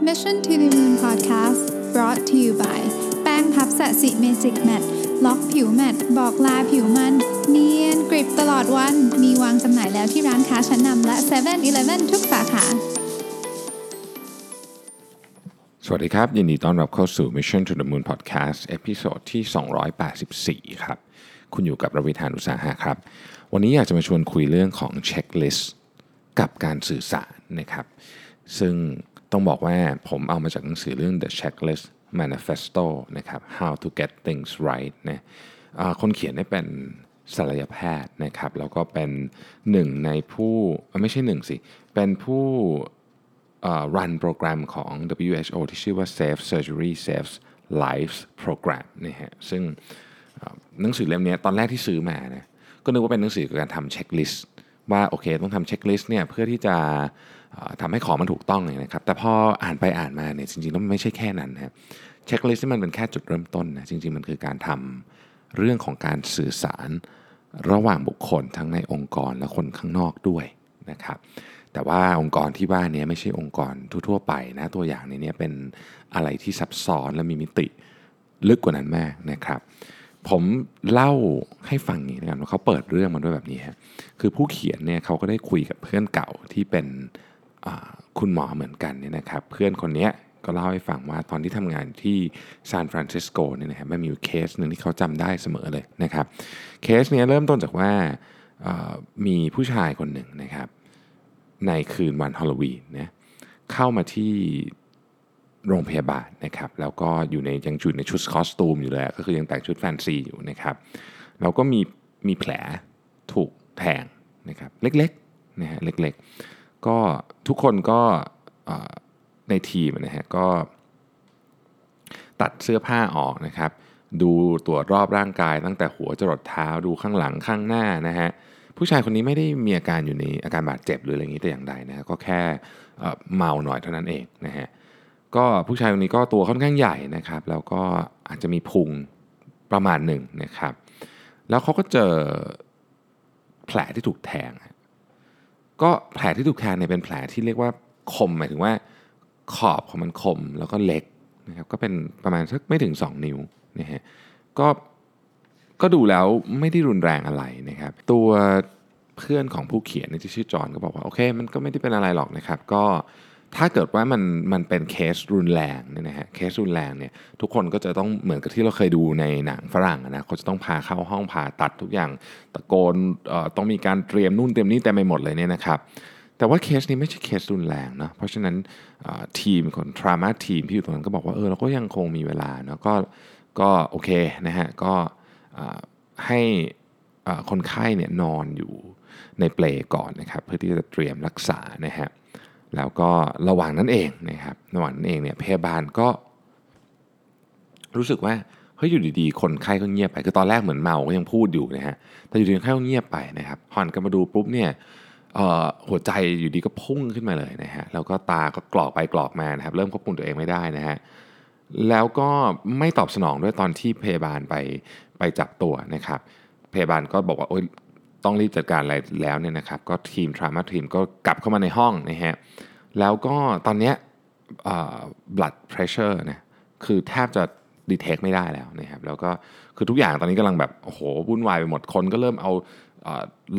Mission to the Moon Podcast brought to you by แป้งพัฟศศิ Magic Matte ล็อกผิว matte บอกลาผิวมัน เนียนกริบตลอดวัน มีวางจำหน่ายแล้วที่ร้านค้าชั้นนำและ7 e เ e ่ e อทุกสาขา สวัสดีครับ ยินดีต้อนรับเข้าสู่ Mission to the Moon Podcast episode ที่ 284 ครับ คุณอยู่กับรวิศ หาญอุตสาหะครับ วันนี้อยากจะมาชวนคุยเรื่องของ checklistกับการสื่อสารนะครับ ซึ่ง ต้องบอกว่าผมเอามาจากหนังสือเรื่อง The Checklist Manifesto นะครับ How to Get Things Right นะอ่คนเขียนได้เป็นศัลยแพทย์นะครับ แล้วก็เป็นหนึ่งในผู้ไม่ใช่หนึ่งสิ เป็นผู้รันโปรแกรมของ WHO ที่ชื่อว่า Safe Surgery Saves Lives Program นะฮะซึ่งหนังสือเล่มนี้ตอนแรกที่ซื้อมานะก็นึกว่าเป็นหนังสือเกี่ยวกับการทำ checklist ว่าโอเคต้องทำ checklist เนี่ยเพื่อที่จะ ทำให้ของมันถูกต้องเลยนะครับ แต่พออ่านไปอ่านมาเนี่ยจริงๆแล้วมันไม่ใช่แค่นั้นนะ checklist นี่มันเป็นแค่จุดเริ่มต้นนะจริง ๆ มันคือการทำเรื่องของการสื่อสารระหว่างบุคคลทั้งในองค์กรและคนข้างนอกด้วยนะครับแต่ว่าองค์กรที่ว่านี้ไม่ใช่องค์กรทั่วๆไปนะตัวอย่างในนี้เป็นอะไรที่ซับซ้อนและมีมิติลึกกว่านั้นมากนะครับ ผมเล่าให้ฟังนี้นะครับว่าเขาเปิดเรื่องมาด้วยแบบนี้ฮะคือผู้เขียนเนี่ยเขาก็ได้คุยกับเพื่อนเก่าที่เป็น คุณหมอเหมือนกันเนี่ยนะครับ เพื่อนคนนี้ก็เล่าให้ฟังว่าตอนที่ทำงานที่ซานฟรานซิสโกเนี่ยนะครับมันมีอยู่เคสหนึ่งที่เขาจำได้เสมอเลยนะครับ เคสเนี้ยเริ่มต้นจากว่ามีผู้ชายคนหนึ่งนะครับ ในคืนวันฮอลลวีนนะเข้ามาที่โรงพยาบาลนะครับ แล้วก็อยู่ในยังอยู่ในชุดคอสตูมอยู่เลยก็คือยังแต่งชุดแฟนซีอยู่นะครับแล้วก็มีมีแผลถูกแทงนะครับเล็กๆนะฮะเล็กๆ ก็ทุกคนก็ในทีมนะฮะก็ตัดเสื้อผ้าออกนะครับ ดูตรวจรอบร่างกายตั้งแต่หัวจรดเท้าดูข้างหลังข้างหน้านะฮะผู้ชายคนนี้ไม่ได้มีอาการอยู่ในอาการบาดเจ็บหรืออะไรอย่างนี้แต่อย่างใดนะฮะก็แค่เมาหน่อยเท่านั้นเองนะฮะก็ผู้ชายคนนี้ก็ตัวค่อนข้างใหญ่นะครับ แล้วก็อาจจะมีพุงประมาณหนึ่งนะครับ แล้วเขาก็เจอแผลที่ถูกแทง ก็แผลที่ถูกแทงเนี่ยเป็นแผลที่เรียกว่าคมหมายถึงว่าขอบของมันคมแล้วก็เล็กนะครับก็เป็นประมาณสักไม่ถึง 2 นิ้วนะฮะก็ก็ดูแล้วไม่ได้รุนแรงอะไรนะครับ ตัวเพื่อนของผู้เขียนที่ชื่อจอนก็บอกว่าโอเค มันก็ไม่ได้เป็นอะไรหรอกนะครับ ก็ ถ้าเกิดว่ามันมันเป็นเคสรุนแรงเนี่ยนะฮะเคสรุนแรงเนี่ยทุกคนก็จะต้องเหมือนกับที่เราเคยดูในหนังฝรั่งนะเขาจะต้องพาเข้าห้องผ่าตัดทุกอย่างตะโกนเอ่อต้องมีการเตรียมนู่นเตรียมนี่เต็มไปหมดเลยเนี่ยนะครับแต่ว่าเคสนี้ไม่ใช่เคสรุนแรงเนาะเพราะฉะนั้นทีมของทรามาทีมที่อยู่ตรงนั้นก็บอกว่าเออเราก็ยังคงมีเวลาเนาะก็ก็โอเคนะฮะก็ให้คนไข้เนี่ยนอนอยู่ในเปลก่อนนะครับเพื่อที่จะเตรียมรักษานะฮะ แล้วก็ระหว่างนั้นเองนะครับระหว่างนั้นเองเนี่ยพยาบาลก็รู้สึกว่าเฮ้ยอยู่ดีๆ คนไข้ก็เงียบไป คือตอนแรกเหมือนเมาก็ยังพูดอยู่นะฮะแต่อยู่ดีๆคนไข้ก็เงียบไปนะครับหันกลันมาดูปุ๊บเนี่ยหัวใจอยู่ดีก็พุ่งขึ้นมาเลยนะฮะแล้วก็ตาก็กรอกไปกรอกมานะครับเริ่มควบคุมตัวเองไม่ได้นะฮะแล้วก็ไม่ตอบสนองด้วยตอนที่พยาบาลไปไปจับตัวนะครับพยาบาลก็บอกว่าโอ๊ย ต้องรีบจัดการอะไรแล้วเนี่ยนะครับก็ทีมทรามาทีมก็กลับเข้ามาในห้องนะฮะแล้วก็ตอนเนี้ย blood pressure เนี่ยคือแทบจะ detect ไม่ได้แล้วนะครับแล้วก็คือทุกอย่างตอนนี้กำลังแบบโอ้โหวุ่นวายไปหมดคนก็เริ่มเอา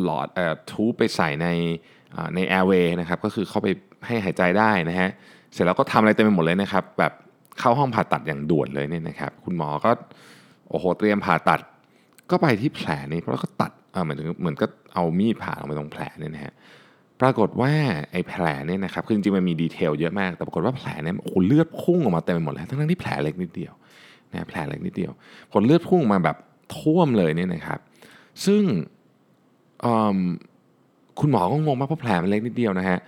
หลอดทูบไปใส่ในเอ่อใน airway นะครับก็คือเข้าไปให้หายใจได้นะฮะเสร็จแล้วก็ทำอะไรเต็มไปหมดเลยนะครับแบบเข้าห้องผ่าตัดอย่างด่วนเลยเนี่ยนะครับคุณหมอก็โอ้โหเตรียมผ่าตัดก็ไปที่แผลนี้แล้วก็ตัด เออเหมือนเหมือนก็เอามีดผ่าลงไปตรงแผลเนี่ยนะฮะปรากฏว่าไอ้แผลเนี่ยนะครับคือจริงๆมันมีดีเทลเยอะมาก แต่ปรากฏว่าแผลเนี่ยโอ้โหเลือดพุ่งออกมาเต็มไปหมดเลยทั้งที่แผลเล็กนิดเดียวนะแผลเล็กนิดเดียว ผลเลือดพุ่งออกมาแบบท่วมเลยเนี่ยนะครับ ซึ่งคุณหมอก็งงมากเพราะแผลมันเล็กนิดเดียวนะฮะ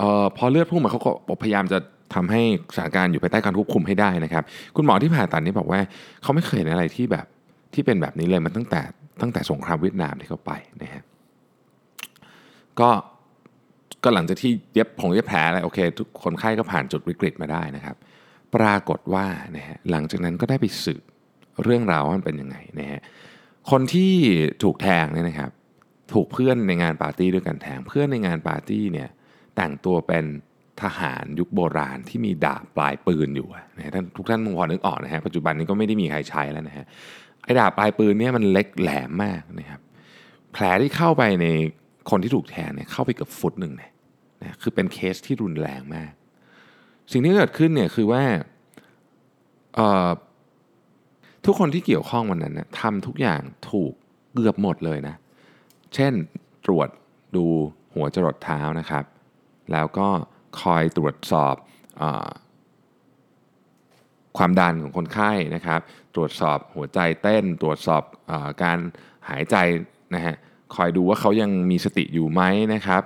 ออพอเลือดพุ่งมาเขาก็พยายามจะทำให้สถานการณ์อยู่ภายใต้การควบคุมให้ได้นะครับ คุณหมอที่ผ่าตัดนี่บอกว่าเขาไม่เคยเห็นอะไรที่แบบที่เป็นแบบนี้เลยมันตั้งแต่ ตั้งแต่สงครามเวียดนามที่เขาไปนะฮะก็ก็หลังจากที่เย็บผงเย็บแผลอะไรโอเค ทุกคนไข้ก็ผ่านจุดวิกฤตมาได้นะครับ ปรากฏว่านะฮะหลังจากนั้นก็ได้ไปสืบเรื่องราวว่ามันเป็นยังไงนะฮะคนที่ถูกแทงเนี่ยนะครับ ถูกเพื่อนในงานปาร์ตี้ด้วยกันแทงเพื่อนในงานปาร์ตี้เนี่ยแต่งตัวเป็นทหารยุคโบราณที่มีดาบปลายปืนอยู่นะท่านทุกท่านคงพอนึกออกนะฮะปัจจุบันนี้ก็ไม่ได้มีใครใช้แล้วนะฮะ ไอ้ดาบปลายปืนเนี่ยมันเล็กแหลมมากนะครับแผลที่เข้าไปในคนที่ถูกแทงเนี่ยเข้าไปเกือบฟุตหนึ่งเนี่ยนะคือเป็นเคสที่รุนแรงมาก สิ่งที่เกิดขึ้นเนี่ยคือว่าทุกคนที่เกี่ยวข้องวันนั้นนะทำทุกอย่างถูกเกือบหมดเลยนะ เช่นตรวจดูหัวจรดเท้านะครับ แล้วก็คอยตรวจสอบอความดันของคนไข้นะครับ ตรวจสอบหัวใจเต้น ตรวจสอบอการหายใจนะฮะคอยดูว่าเขายังมีสติอยู่ไหมนะครับ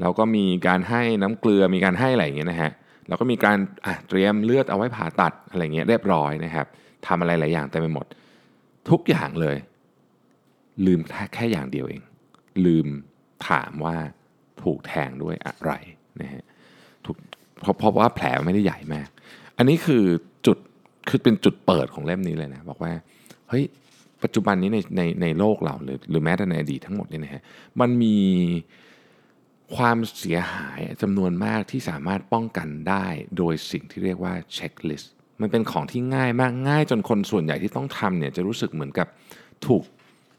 แล้วก็มีการให้น้ำเกลือมีการให้อะไรอย่างเงี้ยนะฮะแล้วก็มีการเตรียมเลือดเอาไว้ผ่าตัดอะไรเงี้ยเรียบร้อยนะครับทำอะไรหลายอย่างเต็มไปหมด ทุกอย่างเลย ลืมแค่อย่างเดียวเอง ลืมถามว่าถูกแทงด้วยอะไรนะฮะถูกเพราะเพราะว่าแผลไม่ได้ใหญ่มาก อันนี้คือจุด คือเป็นจุดเปิดของเล่มนี้เลยนะบอกว่าเฮ้ยปัจจุบันนี้ในในในโลกเราหรือหรือแม้แต่ในอดีตทั้งหมดเนี่ยนะฮะมันมีความเสียหายจำนวนมากที่สามารถป้องกันได้โดยสิ่งที่เรียกว่าเช็คลิสต์มันเป็นของที่ง่ายมากง่ายจนคนส่วนใหญ่ที่ต้องทำเนี่ยจะรู้สึกเหมือนกับถูก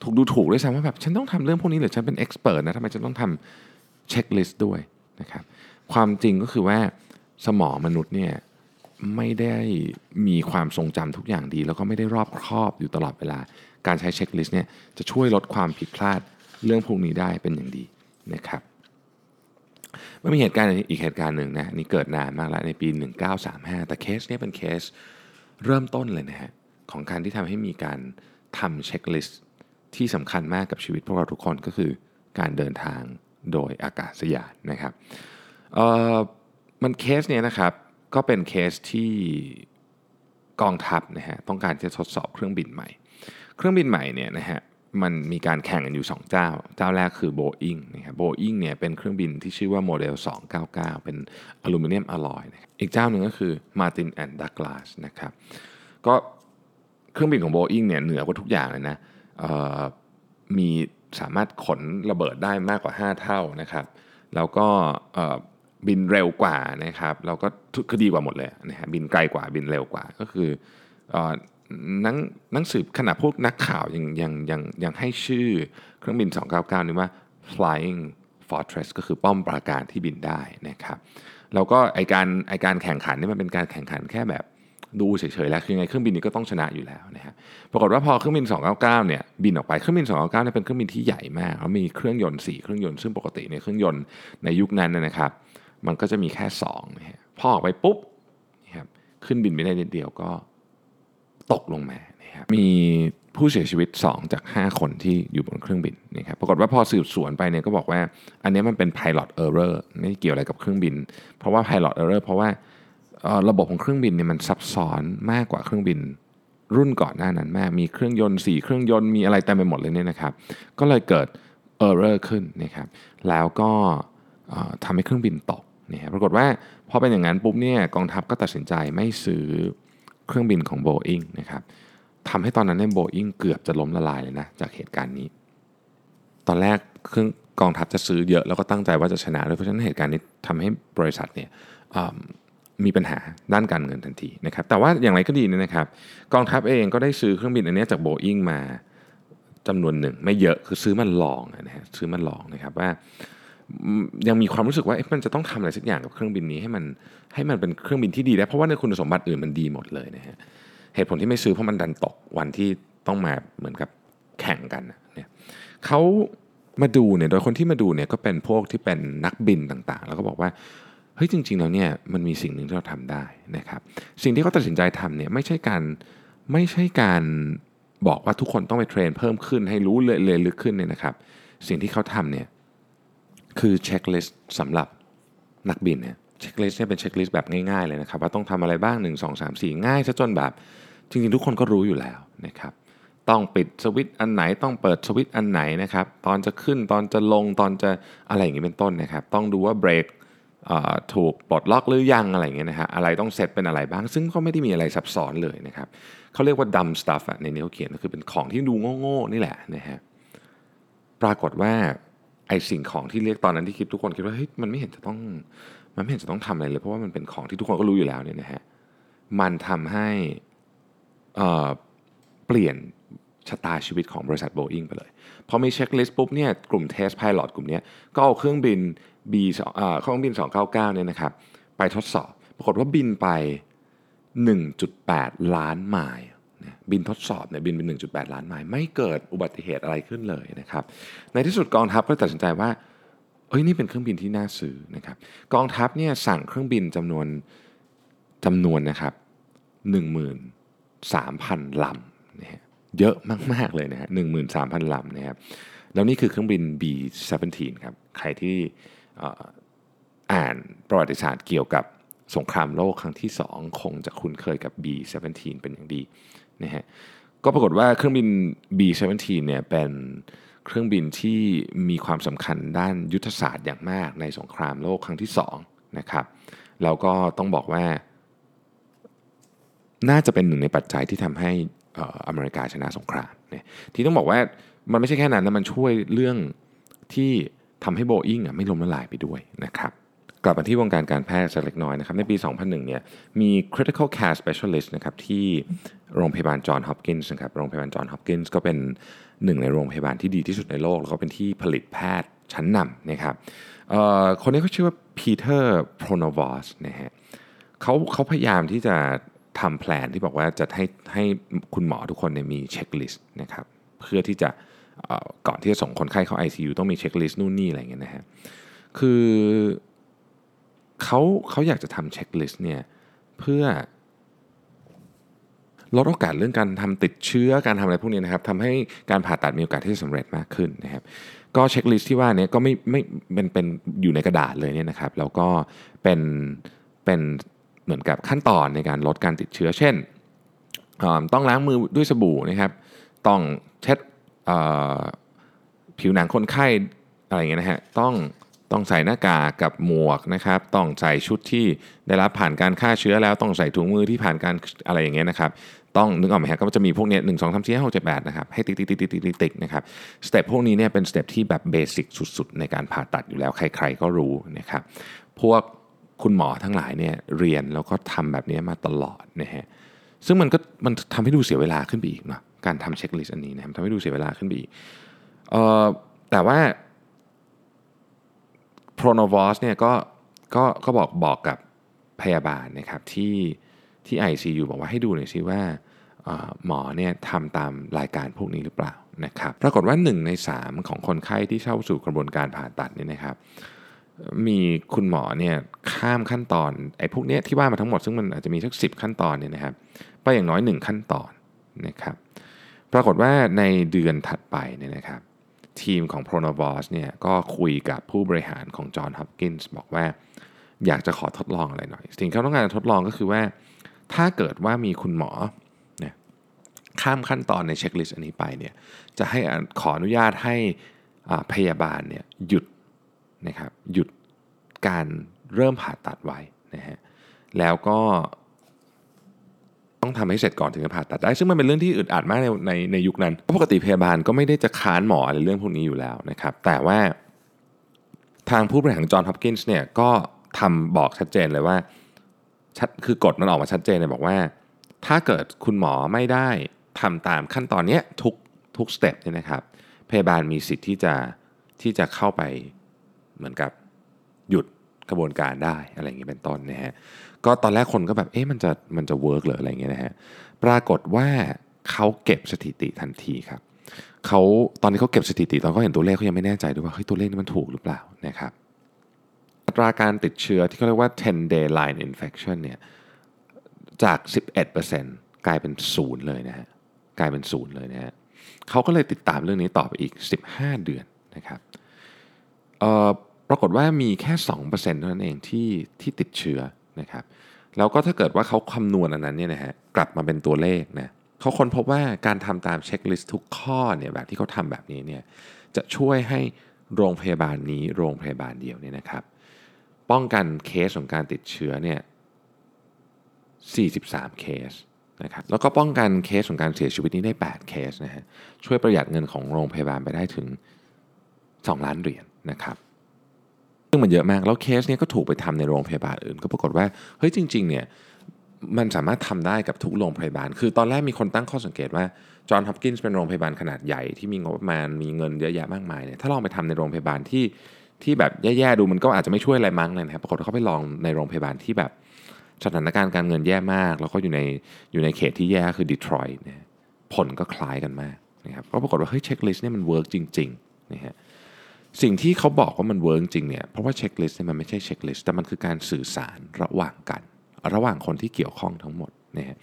ถูกดูถูกด้วยซ้ำว่าแบบฉันต้องทำเรื่องพวกนี้หรือฉันเป็นเอ็กซ์เพรสนะทำไมฉันต้องทำเช็คลิสต์ด้วยนะครับความจริงก็คือว่าสมองมนุษย์เนี่ย ไม่ได้มีความทรงจำทุกอย่างดี แล้วก็ไม่ได้รอบครอบอยู่ตลอดเวลา การใช้เช็คลิสต์เนี่ยจะช่วยลดความผิดพลาดเรื่องพวกนี้ได้เป็นอย่างดีนะครับมันมีเหตุการณ์อีกเหตุการณ์หนึ่งนะนี่เกิดนานมากแล้วในปี 1935 แต่เคสนี้เป็นเคสเริ่มต้นเลยนะฮะของการที่ทำให้มีการทำเช็คลิสต์ที่สำคัญมากกับชีวิตพวกเราทุกคนก็คือการเดินทางโดยอากาศยานนะครับมันเคสเนี้ยนะครับ ก็เป็นเคสที่กองทัพนะฮะต้องการจะทดสอบเครื่องบินใหม่ เครื่องบินใหม่เนี่ยนะฮะมันมีการแข่งกันอยู่ 2 เจ้า เจ้าแรกคือ Boeing นะครับ Boeing เนี่ยเป็นเครื่องบินที่ชื่อว่าโมเดล 299 เป็นอลูมิเนียมอลลอยนะอีกเจ้าหนึ่งก็คือ Martin and Douglas นะครับ ก็เครื่องบินของ Boeing เนี่ยเหนือกว่าทุกอย่างเลยนะมีสามารถขนระเบิดได้มากกว่า 5 เท่านะครับ แล้วก็ บินเร็วกว่านะครับแล้วก็คือดีกว่าหมดเลยนะฮะบินไกลกว่าบินเร็วกว่าก็คือนังนังสืบขณะพวกนักข่าวยังยังยังยังให้ชื่อเครื่องบิน 299 นี้ว่า flying fortress ก็คือป้อมปราการที่บินได้นะครับแล้วก็ไอการไอการแข่งขันนี่มันเป็นการแข่งขันแค่แบบดูเฉยๆแล้วคือไงเครื่องบินนี้ก็ต้องชนะอยู่แล้วนะฮะปรากฏว่าพอเครื่องบิน 299 เนี่ยบินออกไปเครื่องบิน 299 เนี่ยเป็นเครื่องบินที่ใหญ่มากแล้วมีเครื่องยนต์4เครื่องยนต์ซึ่งปกติเนี่ยเครื่องยนต์ในยุคนั้นนะครับ มันก็จะมีแค่2นะฮะพอออกไปปุ๊บนะครับขึ้นบินไม่ได้นิดเดียวก็ตกลงมานะครับมีผู้เสียชีวิต 2 จาก 5 คนที่อยู่บนเครื่องบินนะครับปรากฏว่าพอสืบสวนไปเนี่ยก็บอกว่าอันนี้มันเป็น pilot error ไม่เกี่ยวอะไรกับเครื่องบิน เพราะว่า pilot error เพราะว่าระบบของเครื่องบินเนี่ยมันซับซ้อนมากกว่าเครื่องบินรุ่นก่อนหน้านั้นมาก มีเครื่องยนต์ 4 เครื่องยนต์มีอะไรเต็มไปหมดเลยเนี่ยนะครับ ก็เลยเกิด error ขึ้นนะครับ แล้วก็ทำให้เครื่องบินตก นี่ยปรากฏว่าพอเป็นอย่างนั้นปุ๊บเนี่ยกองทัพก็ตัดสินใจไม่ซื้อเครื่องบินของ Boeing นะครับทำให้ตอนนั้นเนี่ยโบอิงเกือบจะล้มละลายเลยนะจากเหตุการณ์นี้ ตอนแรกเครื่องกองทัพจะซื้อเยอะแล้วก็ตั้งใจว่าจะชนะด้วยเพราะฉะนั้นเหตุการณ์นี้ทำให้บริษัทเนี่ยมีปัญหาด้านการเงินทันทีนะครับแต่ว่าอย่างไรก็ดีเนี่ยนะครับ กองทัพเองก็ได้ซื้อเครื่องบินอันนี้จากโบอิงมาจำนวนหนึ่งไม่เยอะคือซื้อมันลองนะฮะซื้อมันลองนะครับว่า ยังมีความรู้สึกว่ามันจะต้องทำอะไรสักอย่างกับเครื่องบินนี้ให้มันให้มันเป็นเครื่องบินที่ดีได้เพราะว่าในคุณสมบัติอื่นมันดีหมดเลยนะฮะเหตุผลที่ไม่ซื้อเพราะมันดันตกวันที่ต้องมาเหมือนกับแข่งกันเนี่ยเขามาดูเนี่ยโดยคนที่มาดูเนี่ยก็เป็นพวกที่เป็นนักบินต่างๆ แล้วก็บอกว่าเฮ้ยจริงๆแล้วเนี่ยมันมีสิ่งหนึ่งที่เราทำได้นะครับสิ่งที่เขาตัดสินใจทำเนี่ยไม่ใช่การไม่ใช่การบอกว่าทุกคนต้องไป train เพิ่มขึ้นให้รู้เลยเลยลึกขึ้นเนี่ยนะครับ สิ่งที่เขาทำเนี่ย คือ checklist สำหรับนักบินเนี่ย checklist เนี่ยเป็น checklist แบบง่ายๆเลยนะครับว่าต้องทำอะไรบ้าง 1 2 3 4 ง่ายซะจนแบบจริงๆทุกคนก็รู้อยู่แล้วนะครับต้องปิดสวิตช์อันไหนต้องเปิดสวิตช์อันไหนนะครับตอนจะขึ้นตอนจะลงตอนจะอะไรอย่างนี้เป็นต้นนะครับต้องดูว่าเบรกถูกปลดล็อกหรือยังอะไรอย่างเงี้ยนะฮะอะไรต้องเซตเป็นอะไรบ้าง ซึ่งก็ไม่ได้มีอะไรซับซ้อนเลยนะครับเขาเรียกว่า dumb stuff ในนี้เขาเขียนก็คือเป็นของที่ดูโง่ๆนี่แหละนะฮะปรากฏว่า ไอสิ่งของที่เรียกตอนนั้นที่คิดทุกคนคิดว่าเฮ้ยมันไม่เห็นจะต้องมันไม่เห็นจะต้องทำอะไรเลย เพราะว่ามันเป็นของที่ทุกคนก็รู้อยู่แล้วเนี่ยนะฮะมันทำให้เอ่อเปลี่ยนชะตาชีวิตของบริษัท Boeing ไปเลยพอมีเช็คลิสต์ปุ๊บเนี่ยกลุ่ม Test Pilot กลุ่มนี้ก็เอาเครื่องบิน B เอ่อเครื่องบิน 299 เนี่ยนะครับ ไปทดสอบ ปรากฏว่าบินไป 1.8 ล้านไมล์ บินทดสอบเนี่ยบินเป็น 1.8 ล้านไมล์ไม่เกิดอุบัติเหตุอะไรขึ้นเลยนะครับ ในที่สุดกองทัพก็ตัดสินใจว่าเอ้ยนี่เป็นเครื่องบินที่น่าซื้อนะครับ กองทัพเนี่ยสั่งเครื่องบินจำนวนจำนวนนะครับ13,000ลำนะฮะเยอะมาก ๆ เลยนะฮะ13,000ลำนะครับแล้วนี่คือเครื่องบิน B-17 ครับ ใครที่เอ่ออ่านประวัติศาสตร์เกี่ยวกับสงครามโลกครั้งที่ 2 คงจะคุ้นเคยกับ B-17 เป็นอย่างดี นะฮะก็ปรากฏว่าเครื่องบิน B-17 เนี่ยเป็นเครื่องบินที่มีความสำคัญด้านยุทธศาสตร์อย่างมากในสงครามโลกครั้งที่2นะครับแล้วก็ต้องบอกว่า น่าจะเป็นหนึ่งในปัจจัยที่ทำให้เอ่ออเมริกาชนะสงครามเนี่ยที่ต้องบอกว่ามันไม่ใช่แค่นั้นนะมันช่วยเรื่องที่ทำให้โบอิงอะไม่ล้มละลายไปด้วยนะครับ กลับมาที่วงการการแพทย์สักเล็กน้อยนะครับในปี 2001เนี่ยมี critical care specialist นะครับที่โรงพยาบาลจอห์นฮอปกินส์นะครับโรงพยาบาลจอห์นฮอปกินส์ก็เป็นหนึ่งในโรงพยาบาลที่ดีที่สุดในโลก แล้วก็เป็นที่ผลิตแพทย์ชั้นนำนะครับคนนี้เขาชื่อว่าพีเตอร์โพรโนวอสนะฮะเขาเขาพยายามที่จะทำแผนที่บอกว่าจะให้ให้คุณหมอทุกคนเนี่ยมี checklist นะครับเพื่อที่จะก่อนที่จะส่งคนไข้เข้า ICU ต้องมี checklist นู่นนี่อะไรอย่างเงี้ยนะฮะคือ เขาเขาอยากจะทำเช็คลิสต์เนี่ยเพื่อลดโอกาสเรื่องการทำติดเชื้อการทำอะไรพวกนี้นะครับทำให้การผ่าตัดมีโอกาสที่จะสำเร็จมากขึ้นนะครับ ก็เช็คลิสต์ที่ว่านี้ก็ไม่ไม่เป็นเป็นอยู่ในกระดาษเลยเนี่ยนะครับ แล้วก็เป็นเป็นเหมือนกับขั้นตอนในการลดการติดเชื้อ เช่น ต้องล้างมือด้วยสบู่นะครับ ต้องเช็ดผิวหนังคนไข้อะไรเงี้ยนะฮะต้อง ต้องใส่หน้ากากกับหมวกนะครับ ต้องใส่ชุดที่ได้รับผ่านการฆ่าเชื้อแล้ว ต้องใส่ถุงมือที่ผ่านการอะไรอย่างเงี้ยนะครับ ต้องนึกออกไหมฮะก็จะมีพวกเนี้ยหนึ่งสองสามสี่ห้าหกเจ็ดแปดนะครับ ให้ติ๊กติ๊กติ๊กติ๊กติ๊กติ๊กนะครับ step พวกนี้เนี่ยเป็น step ที่แบบ basic สุดๆ ในการผ่าตัดอยู่แล้ว ใครๆก็รู้นะครับ พวกคุณหมอทั้งหลายเนี่ยเรียนแล้วก็ทำแบบนี้มาตลอดนะฮะ ซึ่งมันก็มันทำให้ดูเสียเวลาขึ้นไปอีกเนาะ การทำ checklist อันนี้นะครับทำให้ดูเสียเวลาขึ้นไปอีกเอ่อแต่ว่า โ r รโนวอสเนี่ยก็ก็ก็บอกบอกกับพยาบาลนะครับที่ที่ ICU บอกว่าให้ดูหน่อยซิว่าหมอเนี่ยทำตามรายการพวกนี้หรือเปล่านะครับปรากฏว่า 1 ใน 3 ของคนไข้ที่เข้าสู่กระบวนการผ่าตัดเนี่ยนะครับ มีคุณหมอเนี่ยข้ามขั้นตอนไอ้พวกเนี้ยที่ว่ามาทั้งหมดซึ่งมันอาจจะมีสักสิขั้นตอนเนี่ยนะครับไปอย่างน้อย 1 ขั้นตอนนะครับ ปรากฏว่าในเดือนถัดไปเนี่ยนะครับ ทีมของ p r o n o v o s เนี่ยก็คุยกับผู้บริหารของ John Hopkins บอกว่าอยากจะขอทดลองอะไรหน่อย สิ่งที่เขาต้องการจะทดลองก็คือว่า ถ้าเกิดว่ามีคุณหมอเนี่ยข้ามขั้นตอนในเช็คลิสต์อันนี้ไปเนี่ยจะให้ขออนุญาตให้อาพยาบาลเนี่ยหยุดนะครับหยุดการเริ่มผ่าตัดไว้นะฮะแล้วก็ ต้องทำให้เสร็จก่อนถึงจะผ่าตัดได้ ซึ่งมันเป็นเรื่องที่อึดอัดมากในในในยุคนั้นเพราะปกติพยาบาลก็ไม่ได้จะค้านหมออะไรเรื่องพวกนี้อยู่แล้วนะครับ แต่ว่าทางผู้บริหารจอห์นฮอปกินส์เนี่ยก็ทำบอกชัดเจนเลยว่าชัดคือกฎมันออกมาชัดเจนเลยบอกว่า ถ้าเกิดคุณหมอไม่ได้ทำตามขั้นตอนเนี้ยทุกทุกสเต็ปเนี่ยนะครับพยาบาลมีสิทธิ์ที่จะที่จะเข้าไปเหมือนกับหยุด กระบวนการได้อะไรอย่างเงี้ยเป็นต้นนะฮะก็ตอนแรกคนก็แบบเอ๊ะมันจะมันจะ work หรืออะไรเงี้ยนะฮะปรากฏว่าเขาเก็บสถิติทันทีครับเขาตอนนี้เขาเก็บสถิติตอนเขาเห็นตัวเลขเขายังไม่แน่ใจด้วยว่าเฮ้ยตัวเลขนี้มันถูกหรือเปล่านะครับอัตราการติดเชื้อที่เขาเรียกว่า 10 day line infection เนี่ยจาก 11%กลายเป็นศูนย์เลยนะฮะกลายเป็นศูนย์เลยนะฮะเขาก็เลยติดตามเรื่องนี้ต่อไปอีก 15 เดือนนะครับเอ่อ ปรากฏว่ามีแค่ 2%เท่านั้นเองที่ที่ติดเชื้อนะครับแล้วก็ถ้าเกิดว่าเขาคำนวณอันนั้นเนี่ยนะฮะกลับมาเป็นตัวเลขนะเขาค้นพบว่าการทำตามเช็คลิสต์ทุกข้อเนี่ยแบบที่เขาทำแบบนี้เนี่ยจะช่วยให้โรงพยาบาลนี้โรงพยาบาลเดียวเนี่ยนะครับ ป้องกันเคสของการติดเชื้อเนี่ย43 เคสนะครับแล้วก็ป้องกันเคสของการเสียชีวิตนี้ได้ 8 เคสนะฮะช่วยประหยัดเงินของโรงพยาบาลไปได้ถึง 2 ล้านเหรียญนะครับ ซึ่งมันเยอะมากแล้วเคสเนี้ยก็ถูกไปทำในโรงพยาบาลอื่น ก็ปรากฏว่าเฮ้ยจริงๆเนี่ยมันสามารถทำได้กับทุกโรงพยาบาล คือตอนแรกมีคนตั้งข้อสังเกตว่าจอห์นฮอปกินส์เป็นโรงพยาบาลขนาดใหญ่ที่มีงบประมาณมีเงินเยอะแยะมากมายเนี่ยถ้าลองไปทำในโรงพยาบาลที่ที่แบบแย่ๆดูมันก็อาจจะไม่ช่วยอะไรมั้งเลยนะครับปรากฏเขาไปลองในโรงพยาบาลที่แบบสถานการณ์การเงินแย่มาก แล้วก็อยู่ในอยู่ในเขตที่แย่คือดีทรอยต์เนี่ยผลก็คล้ายกันมากนะครับก็ปรากฏว่าเฮ้ย checklist เนี่ยมัน work จริงๆนะฮะ สิ่งที่เขาบอกว่ามัน work จริงเนี่ยเพราะว่า checklist เนี่ยมันไม่ใช่ checklist แต่มันคือการสื่อสารระหว่างกัน ระหว่างคนที่เกี่ยวข้องทั้งหมดนะฮะ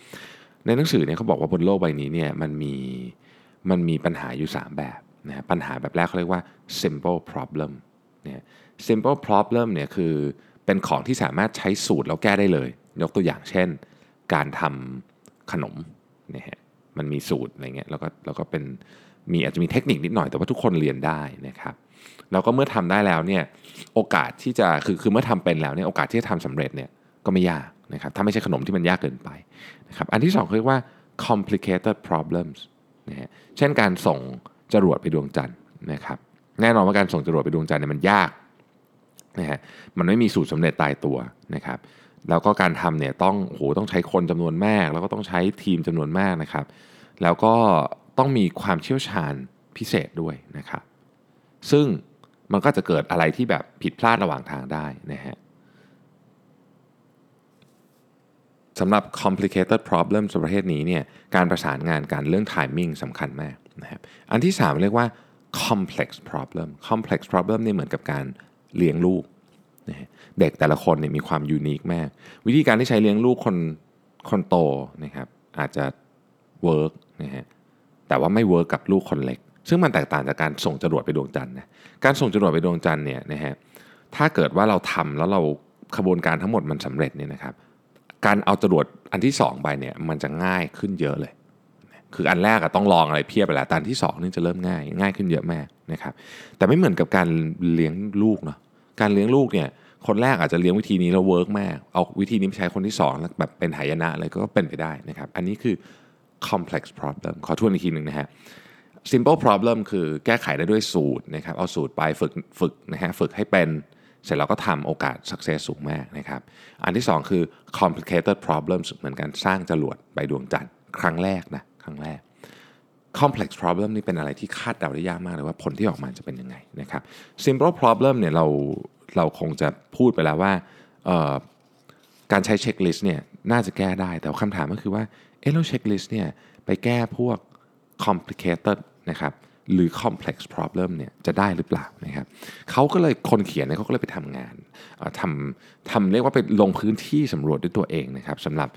ในหนังสือเนี่ยเขาบอกว่าบนโลกใบนี้เนี่ยมันมีมันมีปัญหาอยู่ 3 แบบนะฮะปัญหาแบบแรกเขาเรียกว่า simple problem เนี่ย simple problem เนี่ยคือเป็นของที่สามารถใช้สูตรแล้วแก้ได้เลย ยกตัวอย่างเช่น การทำขนมนะฮะมันมีสูตรอะไรเงี้ยแล้วก็แล้วก็เป็นมีอาจจะมีเทคนิคนิดหน่อยแต่ว่าทุกคนเรียนได้นะครับ แล้วก็เมื่อทำได้แล้วเนี่ยโอกาสที่จะคือคือเมื่อทำเป็นแล้วเนี่ยโอกาสที่จะทำสำเร็จเนี่ยก็ไม่ยากนะครับถ้าไม่ใช่ขนมที่มันยากเกินไปนะครับอันที่สองเรียกว่า complicated problems นะฮะเช่นการส่งจรวดไปดวงจันทร์นะครับแน่นอนว่าการส่งจรวดไปดวงจันทร์เนี่ยมันยากนะฮะมันไม่มีสูตรสำเร็จตายตัวนะครับแล้วก็การทำเนี่ยต้องโหต้องใช้คนจำนวนมาก แล้วก็ต้องใช้ทีมจำนวนมากนะครับ แล้วก็ต้องมีความเชี่ยวชาญพิเศษด้วยนะครับ ซึ่ง มันก็จะเกิดอะไรที่แบบผิดพลาดระหว่างทางได้นะฮะสำหรับ complicated problem ประเภทนี้เนี่ยการประสานงานกันเรื่อง timing สำคัญมากนะครับอันที่ 3 เรียกว่า complex problem complex problem นี่เหมือนกับการเลี้ยงลูกนะฮะเด็กแต่ละคนเนี่ยมีความ unique มาก วิธีการที่ใช้เลี้ยงลูกคนคนโตนะครับอาจจะ work นะฮะแต่ว่าไม่ work กับลูกคนเล็ก ซึ่งมันแตกต่างจากการส่งจรวดไปดวงจันทร์นะการส่งจรวดไปดวงจันทร์เนี่ยนะฮะถ้าเกิดว่าเราทำแล้วเราขบวนการทั้งหมดมันสำเร็จเนี่ยนะครับการเอาจรวดอันที่ 2 ไปเนี่ยมันจะง่ายขึ้นเยอะเลย คืออันแรกอะต้องลองอะไรเพียบไปแล้วแต่อันที่2นี่จะเริ่มง่ายง่ายขึ้นเยอะมากนะครับแต่ไม่เหมือนกับการเลี้ยงลูกเนาะการเลี้ยงลูกเนี่ยคนแรกอาจจะเลี้ยงวิธีนี้แล้ว work มาก เอาวิธีนี้ไปใช้คนที่2แล้วแบบเป็นหายนะอะไรก็เป็นไปได้นะครับ อันนี้คือ complex problem ขอทวนอีกทีหนึ่งนะฮะ simple problem คือแก้ไขได้ด้วยสูตรนะครับเอาสูตรไปฝึกฝึกนะฮะฝึกให้เป็นเสร็จแล้วก็ทำโอกาส success สูงมากนะครับ อันที่ 2 คือ complicated problems เหมือนกันสร้างจรวดไปดวงจันทร์ครั้งแรกนะครั้งแรก complex problem นี่เป็นอะไรที่คาดเดาได้ยากมากเลยว่าผลที่ออกมาจะเป็นยังไงนะครับ simple problem เนี่ยเราเราคงจะพูดไปแล้วว่าการใช้ checklist เนี่ยน่าจะแก้ได้แต่คำถามก็คือว่าเออเรา checklist เนี่ยไปแก้พวก complicated นะครับหรือ complex problem เนี่ยจะได้หรือเปล่านะครับเขาก็เลยคนเขียนเนี่ยเขาก็เลยไปทำงานทำทำเรียกว่าไปลงพื้นที่สำรวจด้วยตัวเองนะครับสำหรับ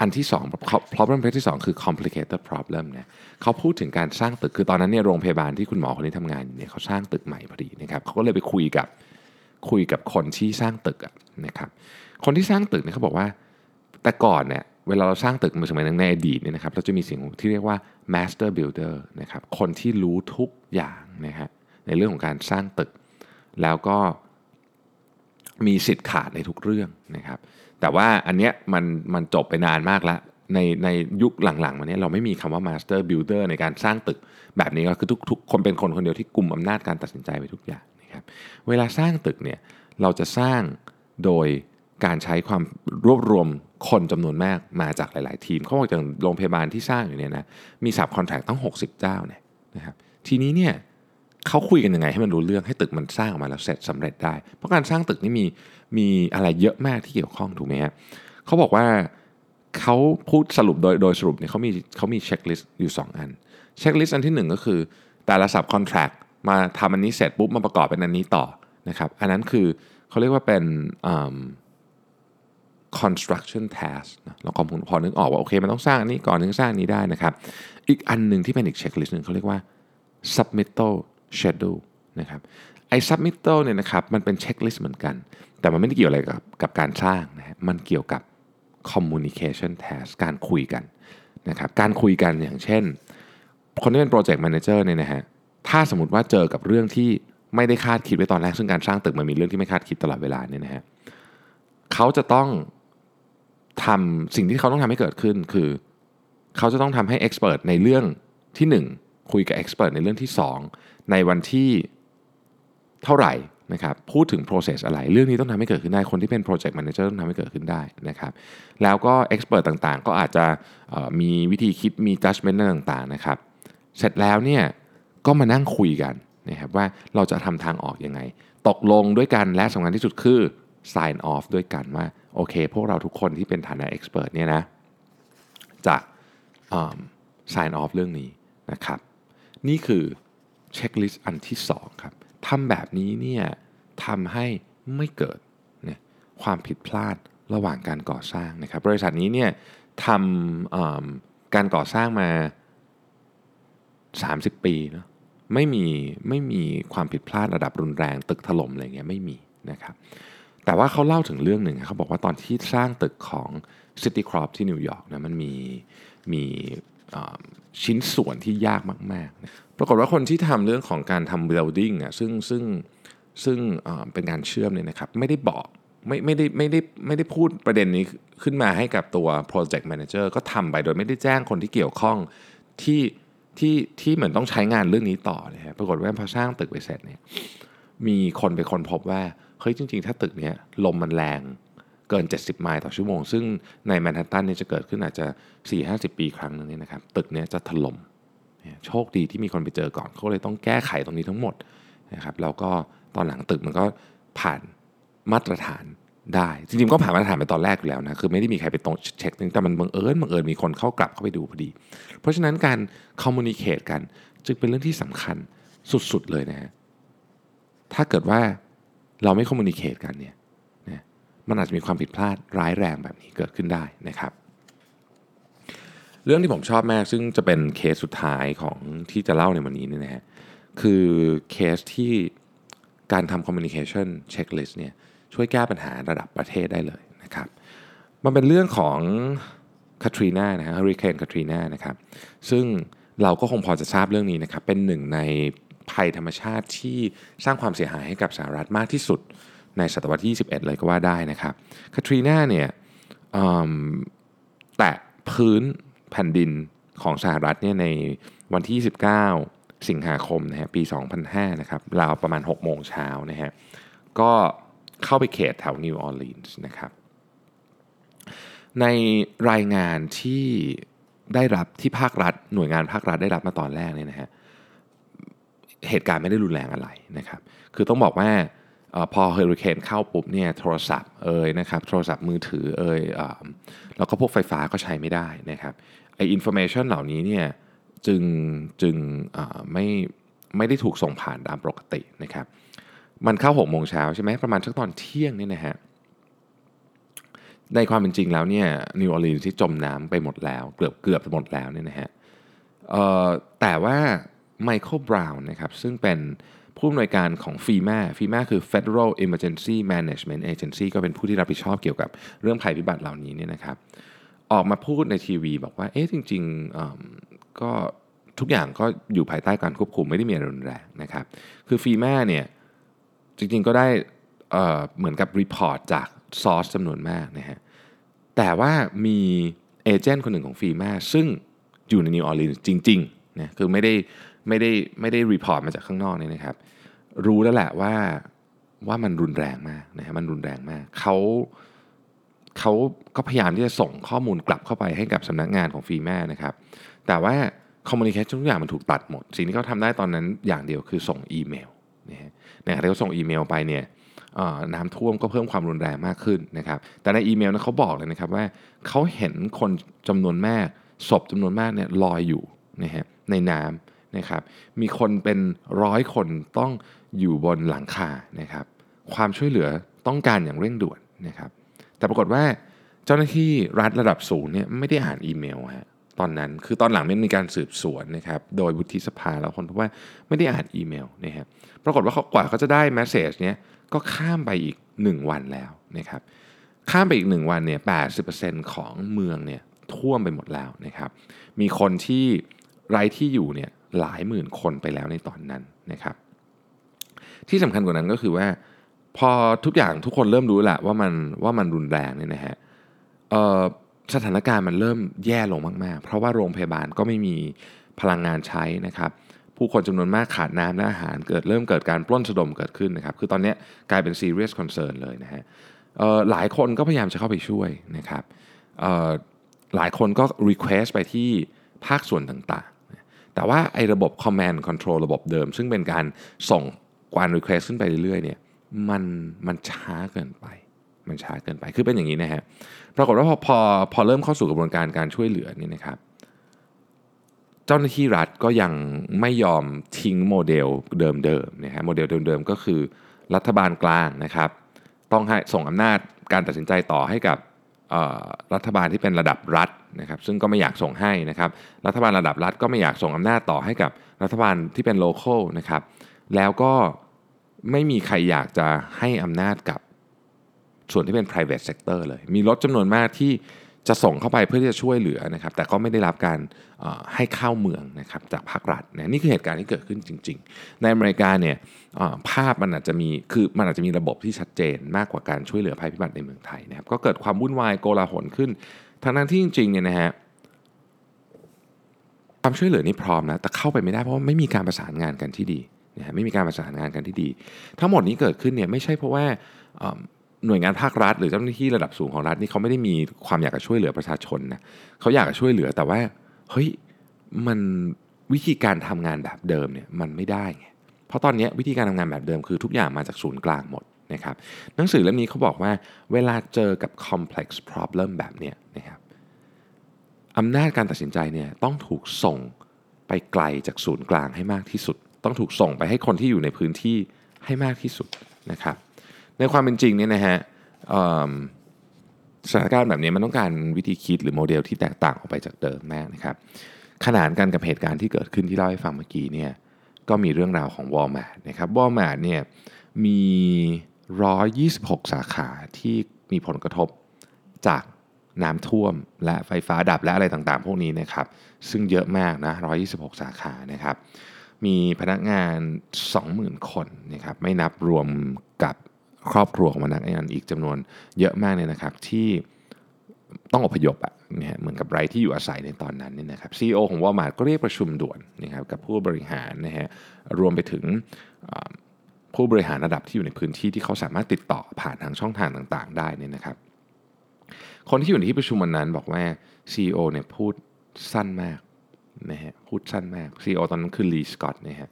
อันที่2 problem ทที่ 2 คือ complicated problem เนี่ยเขาพูดถึงการสร้างตึกคือตอนนั้นเนี่ยโรงพยาบาลที่คุณหมอคนนี้ทำงานอยู่เนี่ยเขาสร้างตึกใหม่พอดีนะครับเขาก็เลยไปคุยกับคุยกับคนที่สร้างตึกนะครับคนที่สร้างตึกเนี่ยเขาบอกว่า แต่ก่อนเนี่ย เวลาเราสร้างตึกเมื่อสมัยในอดีตเนี่ยนะครับเราจะมีสิ่งที่เรียกว่า master builder นะครับคนที่รู้ทุกอย่างนะฮะในเรื่องของการสร้างตึก แล้วก็มีสิทธิ์ขาดในทุกเรื่องนะครับ แต่ว่าอันเนี้ยมันมันจบไปนานมากแล้วในในยุคหลังๆมานี้ยเราไม่มีคำว่า master builder ในการสร้างตึก แบบนี้ก็คือทุกทุกคนเป็นคนคนเดียวที่กลุ่มอำนาจการตัดสินใจไปทุกอย่างนะครับเวลาสร้างตึกเนี่ยเราจะสร้างโดย การใช้ความรวบรวมคนจำนวนมากมาจากหลาย ๆ ทีมเขาบอกอย่างโรงพยาบาลที่สร้างอยู่เนี่ยนะมี subcontract ตั้ง 60 เจ้าเนี่ยนะครับทีนี้เนี่ยเขาคุยกันยังไงให้มันรู้เรื่องให้ตึกมันสร้างออกมาแล้วเสร็จสำเร็จได้ เพราะการสร้างตึกนี่มีมีอะไรเยอะมากที่เกี่ยวข้องถูกไหมฮะเขาบอกว่าเขาพูดสรุปโดยโดยสรุปเนี่ยเขามีเขามี checklist อยู่ 2 อัน checklist อันที่ 1 ก็คือ แต่ละสับคอนแทคมาทำอันนี้เสร็จปุ๊บมาประกอบเป็นอันนี้ต่อนะครับอันนั้นคือเขาเรียกว่าเป็น construction task นะเราพอนึกออกว่าโอเคมันต้องสร้างอันนี้ก่อนถึงสร้างนี้ได้นะครับ อีกอันหนึ่งที่เป็นอีกเช็คลิสต์หนึ่งเขาเรียกว่า submittal schedule นะครับไอ้ submittal เนี่ยนะครับมันเป็นเช็คลิสต์เหมือนกัน แต่มันไม่ได้เกี่ยวอะไรกับกับการสร้างนะมันเกี่ยวกับ communication task การคุยกันนะครับการคุยกันอย่างเช่น คนที่เป็น project manager เนี่ยนะฮะถ้าสมมติว่าเจอกับเรื่องที่ไม่ได้คาดคิดไว้ตอนแรก ซึ่งการสร้างตึกมันมีเรื่องที่ไม่คาดคิดตลอดเวลาเนี่ยนะฮะเขาจะต้อง ทำสิ่งที่เขาต้องทำให้เกิดขึ้นคือ เขาจะต้องทำให้ expert ในเรื่องที่ 1 คุยกับ expert ในเรื่องที่ 2 ในวันที่เท่าไหร่นะครับพูดถึง process อะไร เรื่องนี้ต้องทำให้เกิดขึ้นได้ คนที่เป็น project manager ต้องทำให้เกิดขึ้นได้นะครับแล้วก็ expert ต่างๆ ก็อาจจะมีวิธีคิดมี judgment ต่างๆนะครับเสร็จแล้วเนี่ยก็มานั่งคุยกันนะครับว่าเราจะทำทางออกยังไง ตกลงด้วยกันและสำคัญที่สุดคือ sign off ด้วยกันว่า โอเค พวกเราทุกคนที่เป็นฐานะ expert เนี่ยนะจะ sign off เรื่องนี้นะครับ นี่คือเช็คลิสต์อันที่ 2 ครับทำแบบนี้เนี่ยทำให้ไม่เกิดเนี่ยความผิดพลาดระหว่างการก่อสร้างนะครับ บริษัทนี้เนี่ยทำการก่อสร้างมา 30 ปีเนาะไม่มีไม่มีความผิดพลาดระดับรุนแรง ตึกถล่มอะไรเงี้ยไม่มีนะครับ แต่ว่าเขาเล่าถึงเรื่องหนึ่งเขาบอกว่าตอนที่สร้างตึกของ City Crop ที่นิวยอร์กนะมันมีมีชิ้นส่วนที่ยากมากๆ ปรากฏว่าคนที่ทำเรื่องของการทำ building อะซึ่งซึ่งซึ่งเป็นการเชื่อมเนี่ยนะครับไม่ได้บอกไม่ไม่ได้ไม่ได้ไม่ได้พูดประเด็นนี้ขึ้นมาให้กับตัว project manager ก็ทำไปโดยไม่ได้แจ้งคนที่เกี่ยวข้องที่ที่ที่เหมือนต้องใช้งานเรื่องนี้ต่อเลยครับปรากฏว่าพอสร้างตึกไปเสร็จเนี่ยมีคนไปคนพบว่า เฮ้ยจริง ๆ ถ้าตึกเนี้ยลมมันแรงเกิน 70 ไมล์ต่อชั่วโมง ซึ่งในแมนฮัตตันเนี่ยจะเกิดขึ้นอาจจะ 4-50 ปีครั้งนึงเนี่ยนะครับตึกเนี้ยจะถล่มโชคดีที่มีคนไปเจอก่อนเขาเลยต้องแก้ไขตรงนี้ทั้งหมดนะครับแล้วก็ตอนหลังตึกมันก็ผ่านมาตรฐานได้ จริงๆก็ผ่านมาตรฐานไปตอนแรกอยู่แล้วนะคือไม่ได้มีใครไปตรงเช็คแต่มันบังเอิญบังเอิญมีคนเข้ากลับเข้าไปดูพอดี เพราะฉะนั้นการคอมมูนิเคตกันจึงเป็นเรื่องที่สำคัญสุดๆเลยนะฮะถ้าเกิดว่า เราไม่คอมมูนิเคตกันเนี่ยมันอาจจะมีความผิดพลาดร้ายแรงแบบนี้เกิดขึ้นได้นะครับเรื่องที่ผมชอบมากซึ่งจะเป็นเคสสุดท้ายของที่จะเล่าในวันนี้นี่นะฮะคือเคสที่การทำ communication checklist เนี่ยช่วยแก้ปัญหาระดับประเทศได้เลยนะครับมันเป็นเรื่องของคาทรีนานะฮะเฮอริเคนคาทรีนานะครับซึ่งเราก็คงพอจะทราบเรื่องนี้นะครับเป็นหนึ่งใน ภัยธรรมชาติที่สร้างความเสียหายให้กับสหรัฐมากที่สุดในศตวรรษที่ 21 เลยก็ว่าได้นะครับคาทรีนาเนี่ยแตะพื้นแผ่นดินของสหรัฐเนี่ยในวันที่ 29 สิงหาคมนะฮะปี 2005 นะครับราวประมาณ 6 โมงเช้านะฮะก็เข้าไปเขตแถวนิวออร์ลีนส์นะครับในรายงานที่ได้รับที่ภาครัฐหน่วยงานภาครัฐได้รับมาตอนแรกเนี่ยนะฮะ เหตุการณ์ไม่ได้รุนแรงอะไรนะครับ คือต้องบอกว่าพอเฮอริเคนเข้าปุ๊บเนี่ยโทรศัพท์เอ่ยนะครับโทรศัพท์มือถือเอ่ยแล้วก็พวกไฟฟ้าก็ใช้ไม่ได้นะครับไอ้ information เหล่านี้เนี่ยจึงจึงไม่ไม่ได้ถูกส่งผ่านตามปกตินะครับ มันเข้าหกโมงเช้าใช่ไหมประมาณสักตอนเที่ยงนี่นะฮะในความเป็นจริงแล้วเนี่ยนิวออร์ลีนส์นี่จมน้ำไปหมดแล้ว เกือบเกือบหมดแล้วเนี่ยนะฮะแต่ว่า ไมเคิลบราวน์นะครับซึ่งเป็นผู้อำนวยการของ FEMA FEMA คือ Federal Emergency Management Agency ก็เป็นผู้ที่รับผิดชอบเกี่ยวกับเรื่องภัยพิบัติเหล่านี้เนี่ยนะครับ ออกมาพูดในทีวีบอกว่า เอ๊ะ จริงๆก็ทุกอย่างก็อยู่ภายใต้การควบคุมไม่ได้มีรุนแรงนะครับ คือ FEMA เนี่ยจริงๆก็ได้เหมือนกับ report จาก source จำนวนมากนะฮะ แต่ว่ามี agent คนหนึ่งของ FEMA ซึ่งอยู่ในนิวออร์ลีนส์จริงๆนะคือไม่ได้ ไม่ได้ไม่ได้ report มาจากข้างนอกนี่นะครับ รู้แล้วแหละว่าว่ามันรุนแรงมากนะฮะมันรุนแรงมากเขาเขาก็พยายามที่จะส่งข้อมูลกลับเข้าไปให้กับสำนักงานของ FEMA นะครับ แต่ว่า communication ทุกอย่างมันถูกตัดหมด สิ่งที่เขาทำได้ตอนนั้นอย่างเดียวคือส่งอีเมลนะฮะในขณะที่เขาส่งอีเมลไปเนี่ยน้ำท่วมก็เพิ่มความรุนแรงมากขึ้นนะครับ แต่ในอีเมลนั้นเขาบอกเลยนะครับว่าเขาเห็นคนจำนวนมากศพจำนวนมากเนี่ยลอยอยู่นะฮะในน้ำ นะครับมีคนเป็นร้อยคนต้องอยู่บนหลังคานะครับความช่วยเหลือต้องการอย่างเร่งด่วนนะครับแต่ปรากฏว่าเจ้าหน้าที่รัฐระดับสูงเนี่ยไม่ได้อ่านอีเมลฮะตอนนั้นคือตอนหลังมันมีการสืบสวนนะครับโดยวุฒิสภาแล้วคนพบว่าไม่ได้อ่านอีเมลนะครับปรากฏว่าเขากว่าเขาจะได้แมสเซจเนี้ยก็ข้ามไปอีก 1 วันแล้วนะครับข้ามไปอีก 1 วันเนี่ย80%ของเมืองเนี่ยท่วมไปหมดแล้วนะครับมีคนที่ไร้ที่อยู่เนี่ย หลายหมื่นคนไปแล้วในตอนนั้นนะครับ ที่สำคัญกว่านั้นก็คือว่า พอทุกอย่างทุกคนเริ่มรู้แหละว่ามันว่ามันรุนแรงเนี่ยนะฮะสถานการณ์มันเริ่มแย่ลงมาก ๆ เพราะว่าโรงพยาบาลก็ไม่มีพลังงานใช้นะครับ ผู้คนจำนวนมากขาดน้ำและอาหารเกิดเริ่มเกิดการปล้นสะดมเกิดขึ้นนะครับ คือตอนนี้กลายเป็น serious concern เลยนะฮะหลายคนก็พยายามจะเข้าไปช่วยนะครับหลายคนก็ request ไปที่ภาคส่วนต่าง แต่ว่าไอ้ระบบ command control ระบบเดิม ซึ่งเป็นการส่งการ request ขึ้นไปเรื่อยๆเนี่ยมันมันช้าเกินไป มันช้าเกินไปคือเป็นอย่างนี้นะฮะปรากฏว่าพอพอพอเริ่มเข้าสู่กระบวนการการช่วยเหลือนี่นะครับ เจ้าหน้าที่รัฐก็ยังไม่ยอมทิ้งโมเดลเดิมๆนะฮะโมเดลเดิมๆก็คือรัฐบาลกลางนะครับ ต้องให้ส่งอำนาจการตัดสินใจต่อให้กับรัฐบาลที่เป็นระดับรัฐ นะครับซึ่งก็ไม่อยากส่งให้นะครับรัฐบาลระดับรัฐก็ไม่อยากส่งอำนาจต่อให้กับรัฐบาลที่เป็น local นะครับแล้วก็ไม่มีใครอยากจะให้อำนาจกับส่วนที่เป็น private sector เลย มีรถจำนวนมากที่จะส่งเข้าไปเพื่อที่จะช่วยเหลือนะครับ แต่ก็ไม่ได้รับการให้เข้าเมืองนะครับจากภาครัฐนะนี่คือเหตุการณ์ที่เกิดขึ้นจริง ๆ ในอเมริกาเนี่ยภาพมันอาจจะมีคือมันอาจจะมีระบบที่ชัดเจนมากกว่าการช่วยเหลือภัยพิบัติในเมืองไทยนะครับ ก็เกิดความวุ่นวายโกลาหลขึ้น ทั้งนั้นที่จริงๆเนี่ยนะฮะความช่วยเหลือนี่พร้อมนะแต่เข้าไปไม่ได้เพราะว่าไม่มีการประสานงานกันที่ดีนะฮะไม่มีการประสานงานกันที่ดี ทั้งหมดนี้เกิดขึ้นเนี่ยไม่ใช่เพราะว่าหน่วยงานภาครัฐ หรือเจ้าหน้าที่ระดับสูงของรัฐนี่เขาไม่ได้มีความอยากจะช่วยเหลือประชาชนนะเขาอยากจะช่วยเหลือแต่ว่าเฮ้ยมันวิธีการทำงานแบบเดิมเนี่ยมันไม่ได้ไงเพราะตอนนี้วิธีการทำงานแบบเดิมคือทุกอย่างมาจากศูนย์กลางหมด นะครับหนังสือเล่มนี้เขาบอกว่าเวลาเจอกับ complex problem แบบนี้นะครับอำนาจการตัดสินใจเนี่ยต้องถูกส่งไปไกลจากศูนย์กลางให้มากที่สุด ต้องถูกส่งไปให้คนที่อยู่ในพื้นที่ให้มากที่สุดนะครับในความเป็นจริงเนี่ยนะฮะสถานการณ์แบบนี้มันต้องการวิธีคิดหรือโมเดลที่แตกต่างออกไปจากเดิมมากนะครับขนานกันกับเหตุการณ์ที่เกิดขึ้นที่เล่าให้ฟังเมื่อกี้เนี่ยก็มีเรื่องราวของวอลมาร์นะครับวอลมาร์เนี่ยมี 126 สาขาที่มีผลกระทบจากน้ำท่วมและไฟฟ้าดับและอะไรต่างๆ พวกนี้นะครับ ซึ่งเยอะมากนะ 126 สาขานะครับ มีพนักงาน 20,000 คนนะครับ ไม่นับรวมกับครอบครัวของพนักงานอีกจำนวนเยอะมากเนี่ยนะครับ ที่ต้องอพยพอะนะเหมือนกับไรที่อยู่อาศัยในตอนนั้นเนี่ยนะครับซีอของวอลมาร์ก็เรียกประชุมด่วนนะครับกับผู้บริหารนะฮะรวมไปถึง ผู้บริหารระดับที่อยู่ในพื้นที่ที่เขาสามารถติดต่อผ่านทางช่องทางต่างๆ ได้เนี่ยนะครับ คนที่อยู่ในที่ประชุมวันนั้นบอกว่า CEO เนี่ยพูดสั้นมากนะฮะพูดสั้นมาก CEO ตอนนั้นคือลีสกอตนะฮะ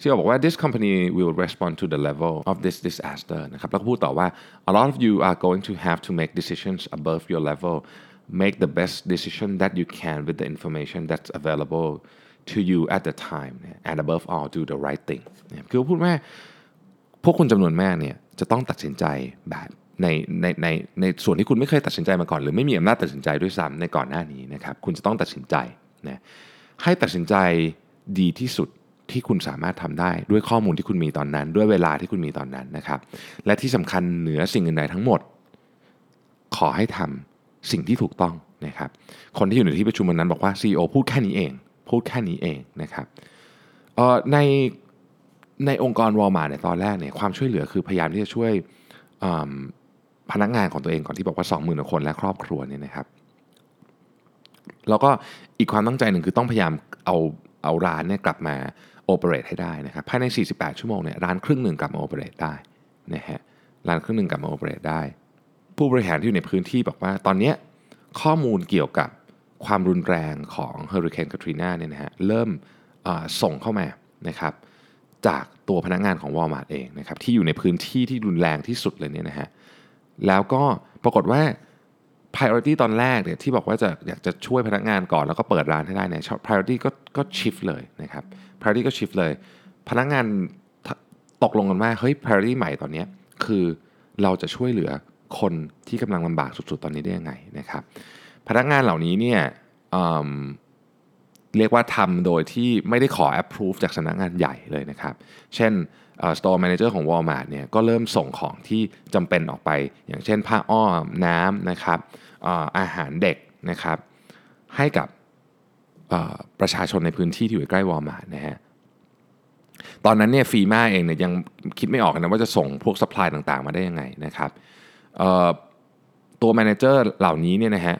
CEO บอกว่า this company will respond to the level of this disaster นะครับแล้วก็พูดต่อว่า a lot of you are going to have to make decisions above your level make the best decision that you can with the information that's available to you at the time and above all do the right thing คือพูดว่า พวกคุณจำนวนมากเนี่ยจะต้องตัดสินใจแบบในในในในส่วนที่คุณไม่เคยตัดสินใจมาก่อน หรือไม่มีอำนาจตัดสินใจด้วยซ้ำในก่อนหน้านี้นะครับคุณจะต้องตัดสินใจนะให้ตัดสินใจดีที่สุดที่คุณสามารถทำได้ด้วยข้อมูลที่คุณมีตอนนั้น ด้วยเวลาที่คุณมีตอนนั้นนะครับและที่สำคัญเหนือสิ่งอื่นใดทั้งหมด ขอให้ทำสิ่งที่ถูกต้องนะครับคนที่อยู่ในที่ประชุมวันนั้นบอกว่า CEO พูดแค่นี้เอง พูดแค่นี้เองนะครับใน ในองค์กรวอลมาร์ในตอนแรกเนี่ยความช่วยเหลือคือพยายามที่จะช่วยพนักงานของตัวเองก่อนที่บอกว่า 20,000คนและครอบครัวเนี่ยนะครับ แล้วก็อีกความตั้งใจหนึ่งคือต้องพยายามเอาเอาร้านเนี่ยกลับมา operate ให้ได้นะครับภายใน 48 ชั่วโมงเนี่ยร้านครึ่งหนึ่งกลับมา operate ได้นะฮะร้านครึ่งหนึ่งกลับมา operate ได้ ผู้บริหารที่อยู่ในพื้นที่บอกว่าตอนนี้ข้อมูลเกี่ยวกับความรุนแรงของเฮอริเคนคาทรีนาเนี่ยนะฮะเริ่มส่งเข้ามานะครับ จากตัวพนักงานของวอลมาร์ทเองนะครับที่อยู่ในพื้นที่ที่รุนแรงที่สุดเลยเนี่ยนะฮะแล้วก็ปรากฏว่า priority ตอนแรกเนี่ยที่บอกว่าจะอยากจะช่วยพนักงานก่อนแล้วก็เปิดร้านให้ได้เนี่ย priority ก็ก็ shift เลยนะครับ priority ก็ shift เลย พนักงานตกลงกันว่าเฮ้ย priority ใหม่ตอนนี้คือเราจะช่วยเหลือคนที่กำลังลำบากสุดๆตอนนี้ได้ยังไงนะครับ พนักงานเหล่านี้เนี่ย เรียกว่าทำโดยที่ไม่ได้ขอ approve จากสำนักงานใหญ่เลยนะครับ เช่น store manager ของ Walmart เนี่ยก็เริ่มส่งของที่จำเป็นออกไป อย่างเช่นผ้าอ้อมน้ำนะครับอาหารเด็กนะครับ ให้กับประชาชนในพื้นที่ที่อยู่ใกล้ Walmart นะฮะตอนนั้นเนี่ย FEMA เองเนี่ยยังคิดไม่ออกนะว่าจะส่งพวก supply ต่างๆ มาได้ยังไงนะครับตัวแมเนเจอร์เหล่านี้เนี่ยนะฮะ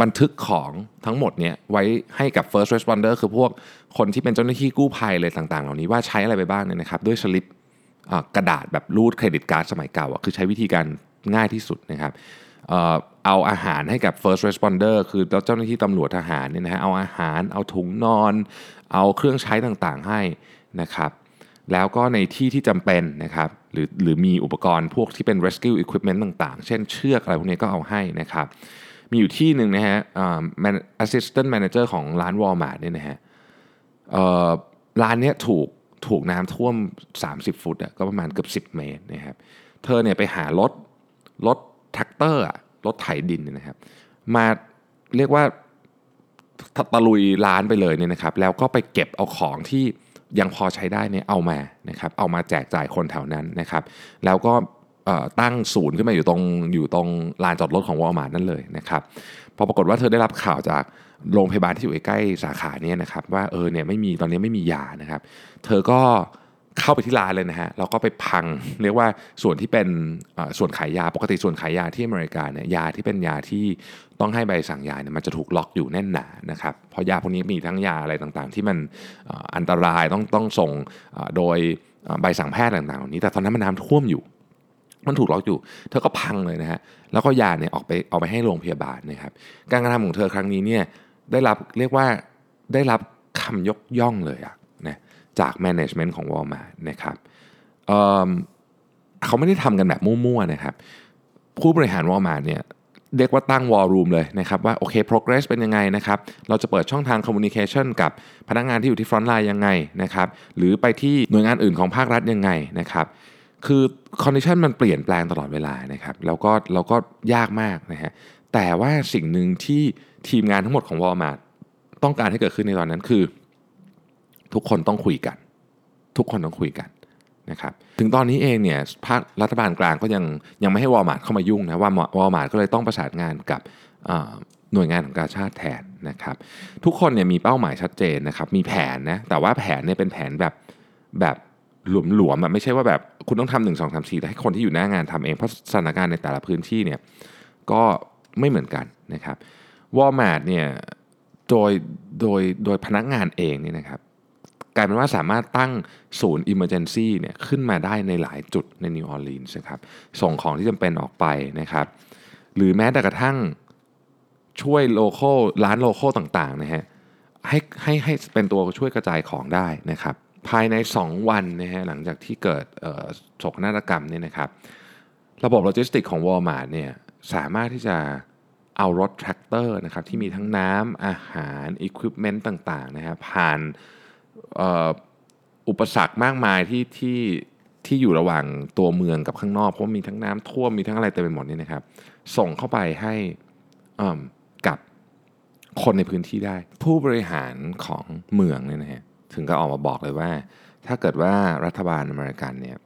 บันทึกของทั้งหมดเนี่ยไว้ให้กับ first responder คือพวกคนที่เป็นเจ้าหน้าที่กู้ภัยเลยต่างๆ เหล่านี้ว่าใช้อะไรไปบ้างเนี่ยนะครับด้วยสลิปกระดาษแบบรูดเครดิตการ์ดสมัยเก่าอะคือใช้วิธีการง่ายที่สุดนะครับเอ่อเอาอาหารให้กับ first responder คือเจ้าหน้าที่ตำรวจทหารเนี่ยนะฮะเอาอาหาร เอาถุงนอน เอาเครื่องใช้ต่างๆให้นะครับแล้วก็ในที่ที่จำเป็นนะครับหรือหรือมีอุปกรณ์พวกที่เป็น rescue equipment ต่างๆ เช่นเชือกอะไรพวกนี้ก็เอาให้นะครับ มีอยู่ที่หนึ่งนะฮะเอ่อ man- assistant manager ของร้าน Walmart เนี่ยนะฮะร้านเนี้ยถูกถูกน้ำท่วม 30 ฟุตอะก็ประมาณเกือบ10 เมตรนะครับ เธอเนี่ยไปหารถรถแทรกเตอร์อะรถไถดินเนี่ยนะครับ มาเรียกว่าตะตะลุยร้านไปเลยเนี่ยนะครับ แล้วก็ไปเก็บเอาของที่ยังพอใช้ได้เนี่ยเอามานะครับ เอามาแจกจ่ายคนแถวนั้นนะครับ แล้วก็ ตั้งศูนย์ขึ้นมาอยู่ตรงอยู่ตรงลานจอดรถของวอลมาร์ทนั่นเลยนะครับพอปรากฏว่าเธอได้รับข่าวจากโรงพยาบาลที่อยู่ใกล้สาขาเนี่ยนะครับว่าเออเนี่ยไม่มีตอนนี้ไม่มียานะครับ เธอก็เข้าไปที่ร้านเลยนะฮะแล้วก็ไปพังเรียกว่าส่วนที่เป็นส่วนขายยาปกติส่วนขายยาที่อเมริกาเนี่ยยาที่เป็นยาที่ต้องให้ใบสั่งยาเนี่ยมันจะถูกล็อกอยู่แน่นหนานะครับเพราะยาพวกนี้มีทั้งยาอะไรต่างๆ ที่มันอันตรายต้องต้องส่งโดยใบสั่งแพทย์ต่างๆเหล่านี้แต่ตอนนั้นมันน้ำท่วมอยู่ มันถูกล็อกอยู่ เธอก็พังเลยนะฮะ แล้วก็ยาเนี่ยออกไปเอาไปให้โรงพยาบาลนะครับ การกระทำของเธอครั้งนี้เนี่ยได้รับเรียกว่าได้รับคำยกย่องเลยอะนะจาก management ของ Walmart นะครับเเขาไม่ได้ทำกันแบบมั่วๆนะครับ ผู้บริหาร Walmart เนี่ยเรียกว่าตั้ง War Room เลยนะครับว่าโอเค progress เป็นยังไงนะครับ เราจะเปิดช่องทาง communication กับพนักงานที่อยู่ที่ front line ยังไงนะครับ หรือไปที่หน่วยงานอื่นของภาครัฐยังไงนะครับ คือ condition มันเปลี่ยนแปลงตลอดเวลานะครับแล้วก็เราก็ยากมากนะฮะแต่ว่าสิ่งหนึ่งที่ทีมงานทั้งหมดของ Walmart ต้องการให้เกิดขึ้นในตอนนั้นคือ ทุกคนต้องคุยกัน ทุกคนต้องคุยกันนะครับถึงตอนนี้เองเนี่ยภาครัฐบาลกลางก็ยังยังไม่ให้ Walmart เข้ามายุ่งนะว่า Walmart ก็เลยต้องประสานงานกับหน่วยงานของการชาติแทนนะครับ ทุกคนเนี่ยมีเป้าหมายชัดเจนนะครับมีแผนนะแต่ว่าแผนเนี่ยเป็นแผนแบบแบบ หลวมๆอะไม่ใช่ว่าแบบคุณต้องทำหนึ่งสองสามสี่แต่ให้คนที่อยู่หน้างานทำเองเพราะสถานการณ์ในแต่ละพื้นที่เนี่ยก็ไม่เหมือนกันนะครับวอลมาร์ทเนี่ยโดยโดยโดยพนักงานเองเนี่ยนะครับกลายเป็นว่าสามารถตั้งศูนย์ Emergency เนี่ยขึ้นมาได้ในหลายจุดในนิวออร์ลีนส์นะครับส่งของที่จำเป็นออกไปนะครับ หรือแม้แต่กระทั่งช่วย local ร้าน local ต่างๆนะฮะให้ให้ให้เป็นตัวช่วยกระจายของได้นะครับ ภายใน 2 วันนะฮะหลังจากที่เกิดโศกนาฏกรรมเนี่ยนะครับ ระบบโลจิสติกของ Walmart เนี่ยสามารถที่จะเอารถแทรกเตอร์นะครับที่มีทั้งน้ำอาหารอุปกรณ์ต่างๆนะฮะผ่านอุปสรรคมากมายที่ที่ที่อยู่ระหว่างตัวเมืองกับข้างนอกเพราะมีทั้งน้ำท่วมมีทั้งอะไรเต็มไปหมดเนี่ยนะครับ ส่งเข้าไปให้กับคนในพื้นที่ได้ ผู้บริหารของเมืองเนี่ยนะฮะ ถึงก็ออกมาบอกเลยว่า ถ้าเกิดว่ารัฐบาลอเมริกันเนี่ย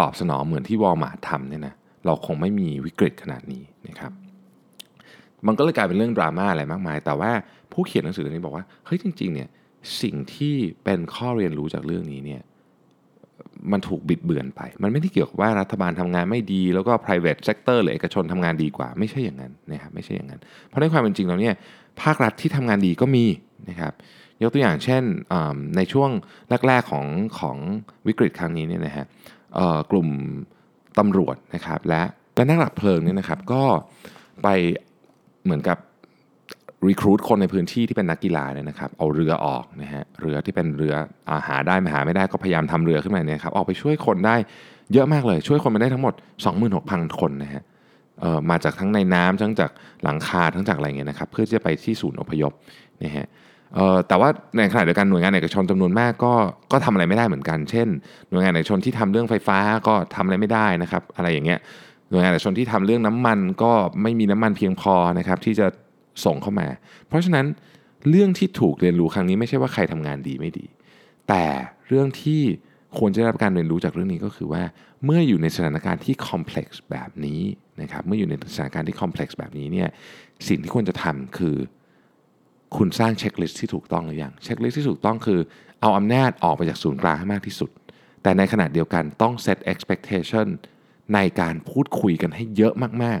ตอบสนองเหมือนที่วอลมาร์ททำเนี่ยนะเราคงไม่มีวิกฤตขนาดนี้นะครับมันก็เลยกลายเป็นเรื่องดราม่าอะไรมากมาย แต่ว่าผู้เขียนหนังสือเล่มนี้บอกว่าเฮ้ยจริงๆเนี่ยสิ่งที่เป็นข้อเรียนรู้จากเรื่องนี้เนี่ยมันถูกบิดเบือนไป มันไม่ได้เกี่ยวกับว่ารัฐบาลทำงานไม่ดี แล้วก็ private sector หรือเอกชนทำงานดีกว่า ไม่ใช่อย่างนั้นนะครับไม่ใช่อย่างนั้น เพราะในความเป็นจริงแล้วเนี่ยภาครัฐที่ทำงานดีก็มีนะครับ ยกตัวอย่างเช่นในช่วงแรกๆของของวิกฤตครั้งนี้เนี่ยนะฮะกลุ่มตำรวจนะครับและและนักดับเพลิงเนี่ยนะครับก็ไปเหมือนกับรีครูดคนในพื้นที่ที่เป็นนักกีฬาเนี่ยนะครับเอาเรือออกนะฮะเรือที่เป็นเรืออาหาได้ไม่หาไม่ได้ก็พยายามทำเรือขึ้นมาเนี่ยครับออกไปช่วยคนได้เยอะมากเลย ช่วยคนไปได้ทั้งหมด 26,000 คนนะฮะมาจากทั้งในน้ำทั้งจากหลังคาทั้งจากอะไรเงี้ยนะครับเพื่อที่จะไปที่ศูนย์อพยพนะฮะ แต่ว่าในขณะเดียวกันหน่วยงานเอกชนจำนวนมากก็ก็ทำอะไรไม่ได้เหมือนกัน เช่น หน่วยงานเอกชนที่ทำเรื่องไฟฟ้าก็ทำอะไรไม่ได้นะครับ อะไรอย่างเงี้ยหน่วยงานเอกชนที่ทำเรื่องน้ำมันก็ไม่มีน้ำมันเพียงพอนะครับที่จะส่งเข้ามา เพราะฉะนั้นเรื่องที่ถูกเรียนรู้ครั้งนี้ไม่ใช่ว่าใครทำงานดีไม่ดี แต่เรื่องที่ควรจะได้รับการเรียนรู้จากเรื่องนี้ก็คือว่า เมื่ออยู่ในสถานการณ์ที่ complex แบบนี้นะครับเมื่ออยู่ในสถานการณ์ที่ complex แบบนี้เนี่ยสิ่งที่ควรจะทำคือ คุณสร้าง checklist ที่ถูกต้องหรือยัง checklist ที่ถูกต้องคือ เอาอำนาจออกไปจากศูนย์กลางให้มากที่สุด แต่ในขณะเดียวกันต้อง set expectation ในการพูดคุยกันให้เยอะมาก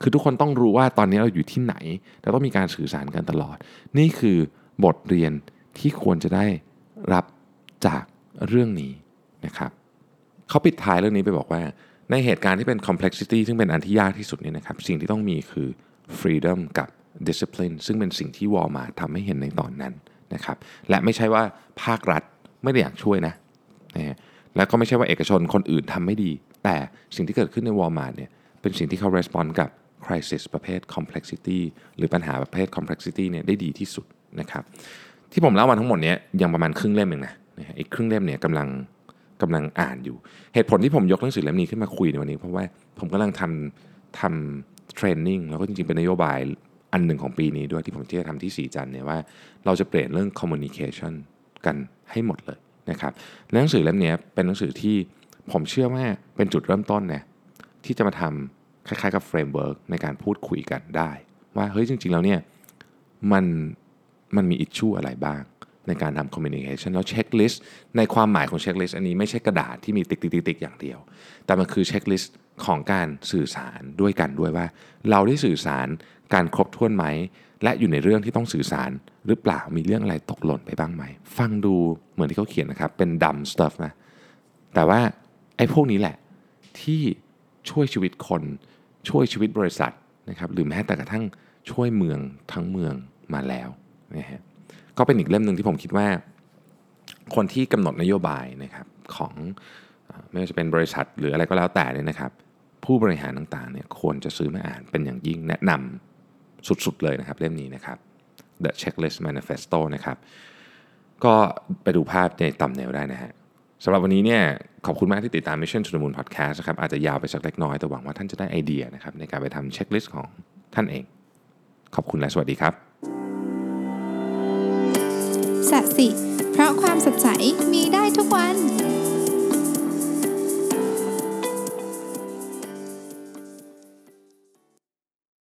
คือทุกคนต้องรู้ว่าตอนนี้เราอยู่ที่ไหนเราต้องมีการสื่อสารกันตลอด นี่คือบทเรียนที่ควรจะได้รับจากเรื่องนี้นะครับเขาปิดท้ายเรื่องนี้ไปบอกว่า ในเหตุการณ์ที่เป็น complexity ซึ่งเป็นอันที่ยากที่สุดเนี่ยนะครับ สิ่งที่ต้องมีคือ freedom กับ discipline ซึ่งเป็นสิ่งที่วอลมาทำให้เห็นในตอนนั้นนะครับและไม่ใช่ว่าภาครัฐไม่ได้อยากช่วยนะนะฮะแล้วก็ไม่ใช่ว่าเอกชนคนอื่นทำไม่ดี แต่สิ่งที่เกิดขึ้นในวอลมาเนี่ยเป็นสิ่งที่เขา respond กับ crisis ประเภท complexity หรือปัญหาประเภท complexity เนี่ยได้ดีที่สุดนะครับที่ผมเล่ามาทั้งหมดเนี้ยยังประมาณครึ่งเล่มเองนะนะฮะอีกครึ่งเล่มเนี่ยกำลังกำลังอ่านอยู่ เหตุผลที่ผมยกหนังสือเล่มนี้ขึ้นมาคุยในวันนี้ เพราะว่าผมกำลังทำทำ training แล้วก็จริงๆเป็นนโยบาย อันหนึ่งของปีนี้ด้วยที่ผมจะทำที่ศรีจันทร์เนี่ยว่าเราจะเปลี่ยนเรื่อง communication กันให้หมดเลยนะครับหนังสือเล่มนี้เป็นหนังสือที่ผมเชื่อว่าเป็นจุดเริ่มต้นนะที่จะมาทำคล้ายๆกับ framework ในการพูดคุยกันได้ ว่าเฮ้ยจริง ๆ แล้วเนี่ยมันมันมี issue อะไรบ้างในการทำ communication แล้ว checklist ในความหมายของ checklist อันนี้ไม่ใช่กระดาษที่มีติ๊กติ๊กติ๊กอย่างเดียว แต่มันคือ checklist ของการสื่อสารด้วยกันด้วยว่า เราได้สื่อสาร การครบถ้วนไหม และอยู่ในเรื่องที่ต้องสื่อสารหรือเปล่ามีเรื่องอะไรตกหล่นไปบ้างไหม ฟังดูเหมือนที่เขาเขียนนะครับ เป็น dumb stuff นะแต่ว่าไอ้พวกนี้แหละที่ช่วยชีวิตคนช่วยชีวิตบริษัทนะครับหรือแม้แต่กระทั่งช่วยเมืองทั้งเมืองมาแล้วนะฮะก็เป็นอีกเล่มหนึ่งที่ผมคิดว่า คนที่กำหนดนโยบายนะครับของไม่ว่าจะเป็นบริษัทหรืออะไรก็แล้วแต่เนี่ยนะครับ ผู้บริหารต่างๆเนี่ยควรจะซื้อมาอ่านเป็นอย่างยิ่งแนะนำ สุดๆเลยนะครับเล่มนี้นะครับ The Checklist Manifesto นะครับ ก็ไปดูภาพในตำเนลได้นะฮะสำหรับวันนี้เนี่ยขอบคุณมากที่ติดตาม Mission to the Moon Podcast นะครับอาจจะยาวไปสักเล็กน้อย แต่หวังว่าท่านจะได้ไอเดียนะครับในการไปทำเช็คลิสต์ของท่านเอง ขอบคุณและสวัสดีครับสัสิ เพราะความสดใสมีได้ทุกวัน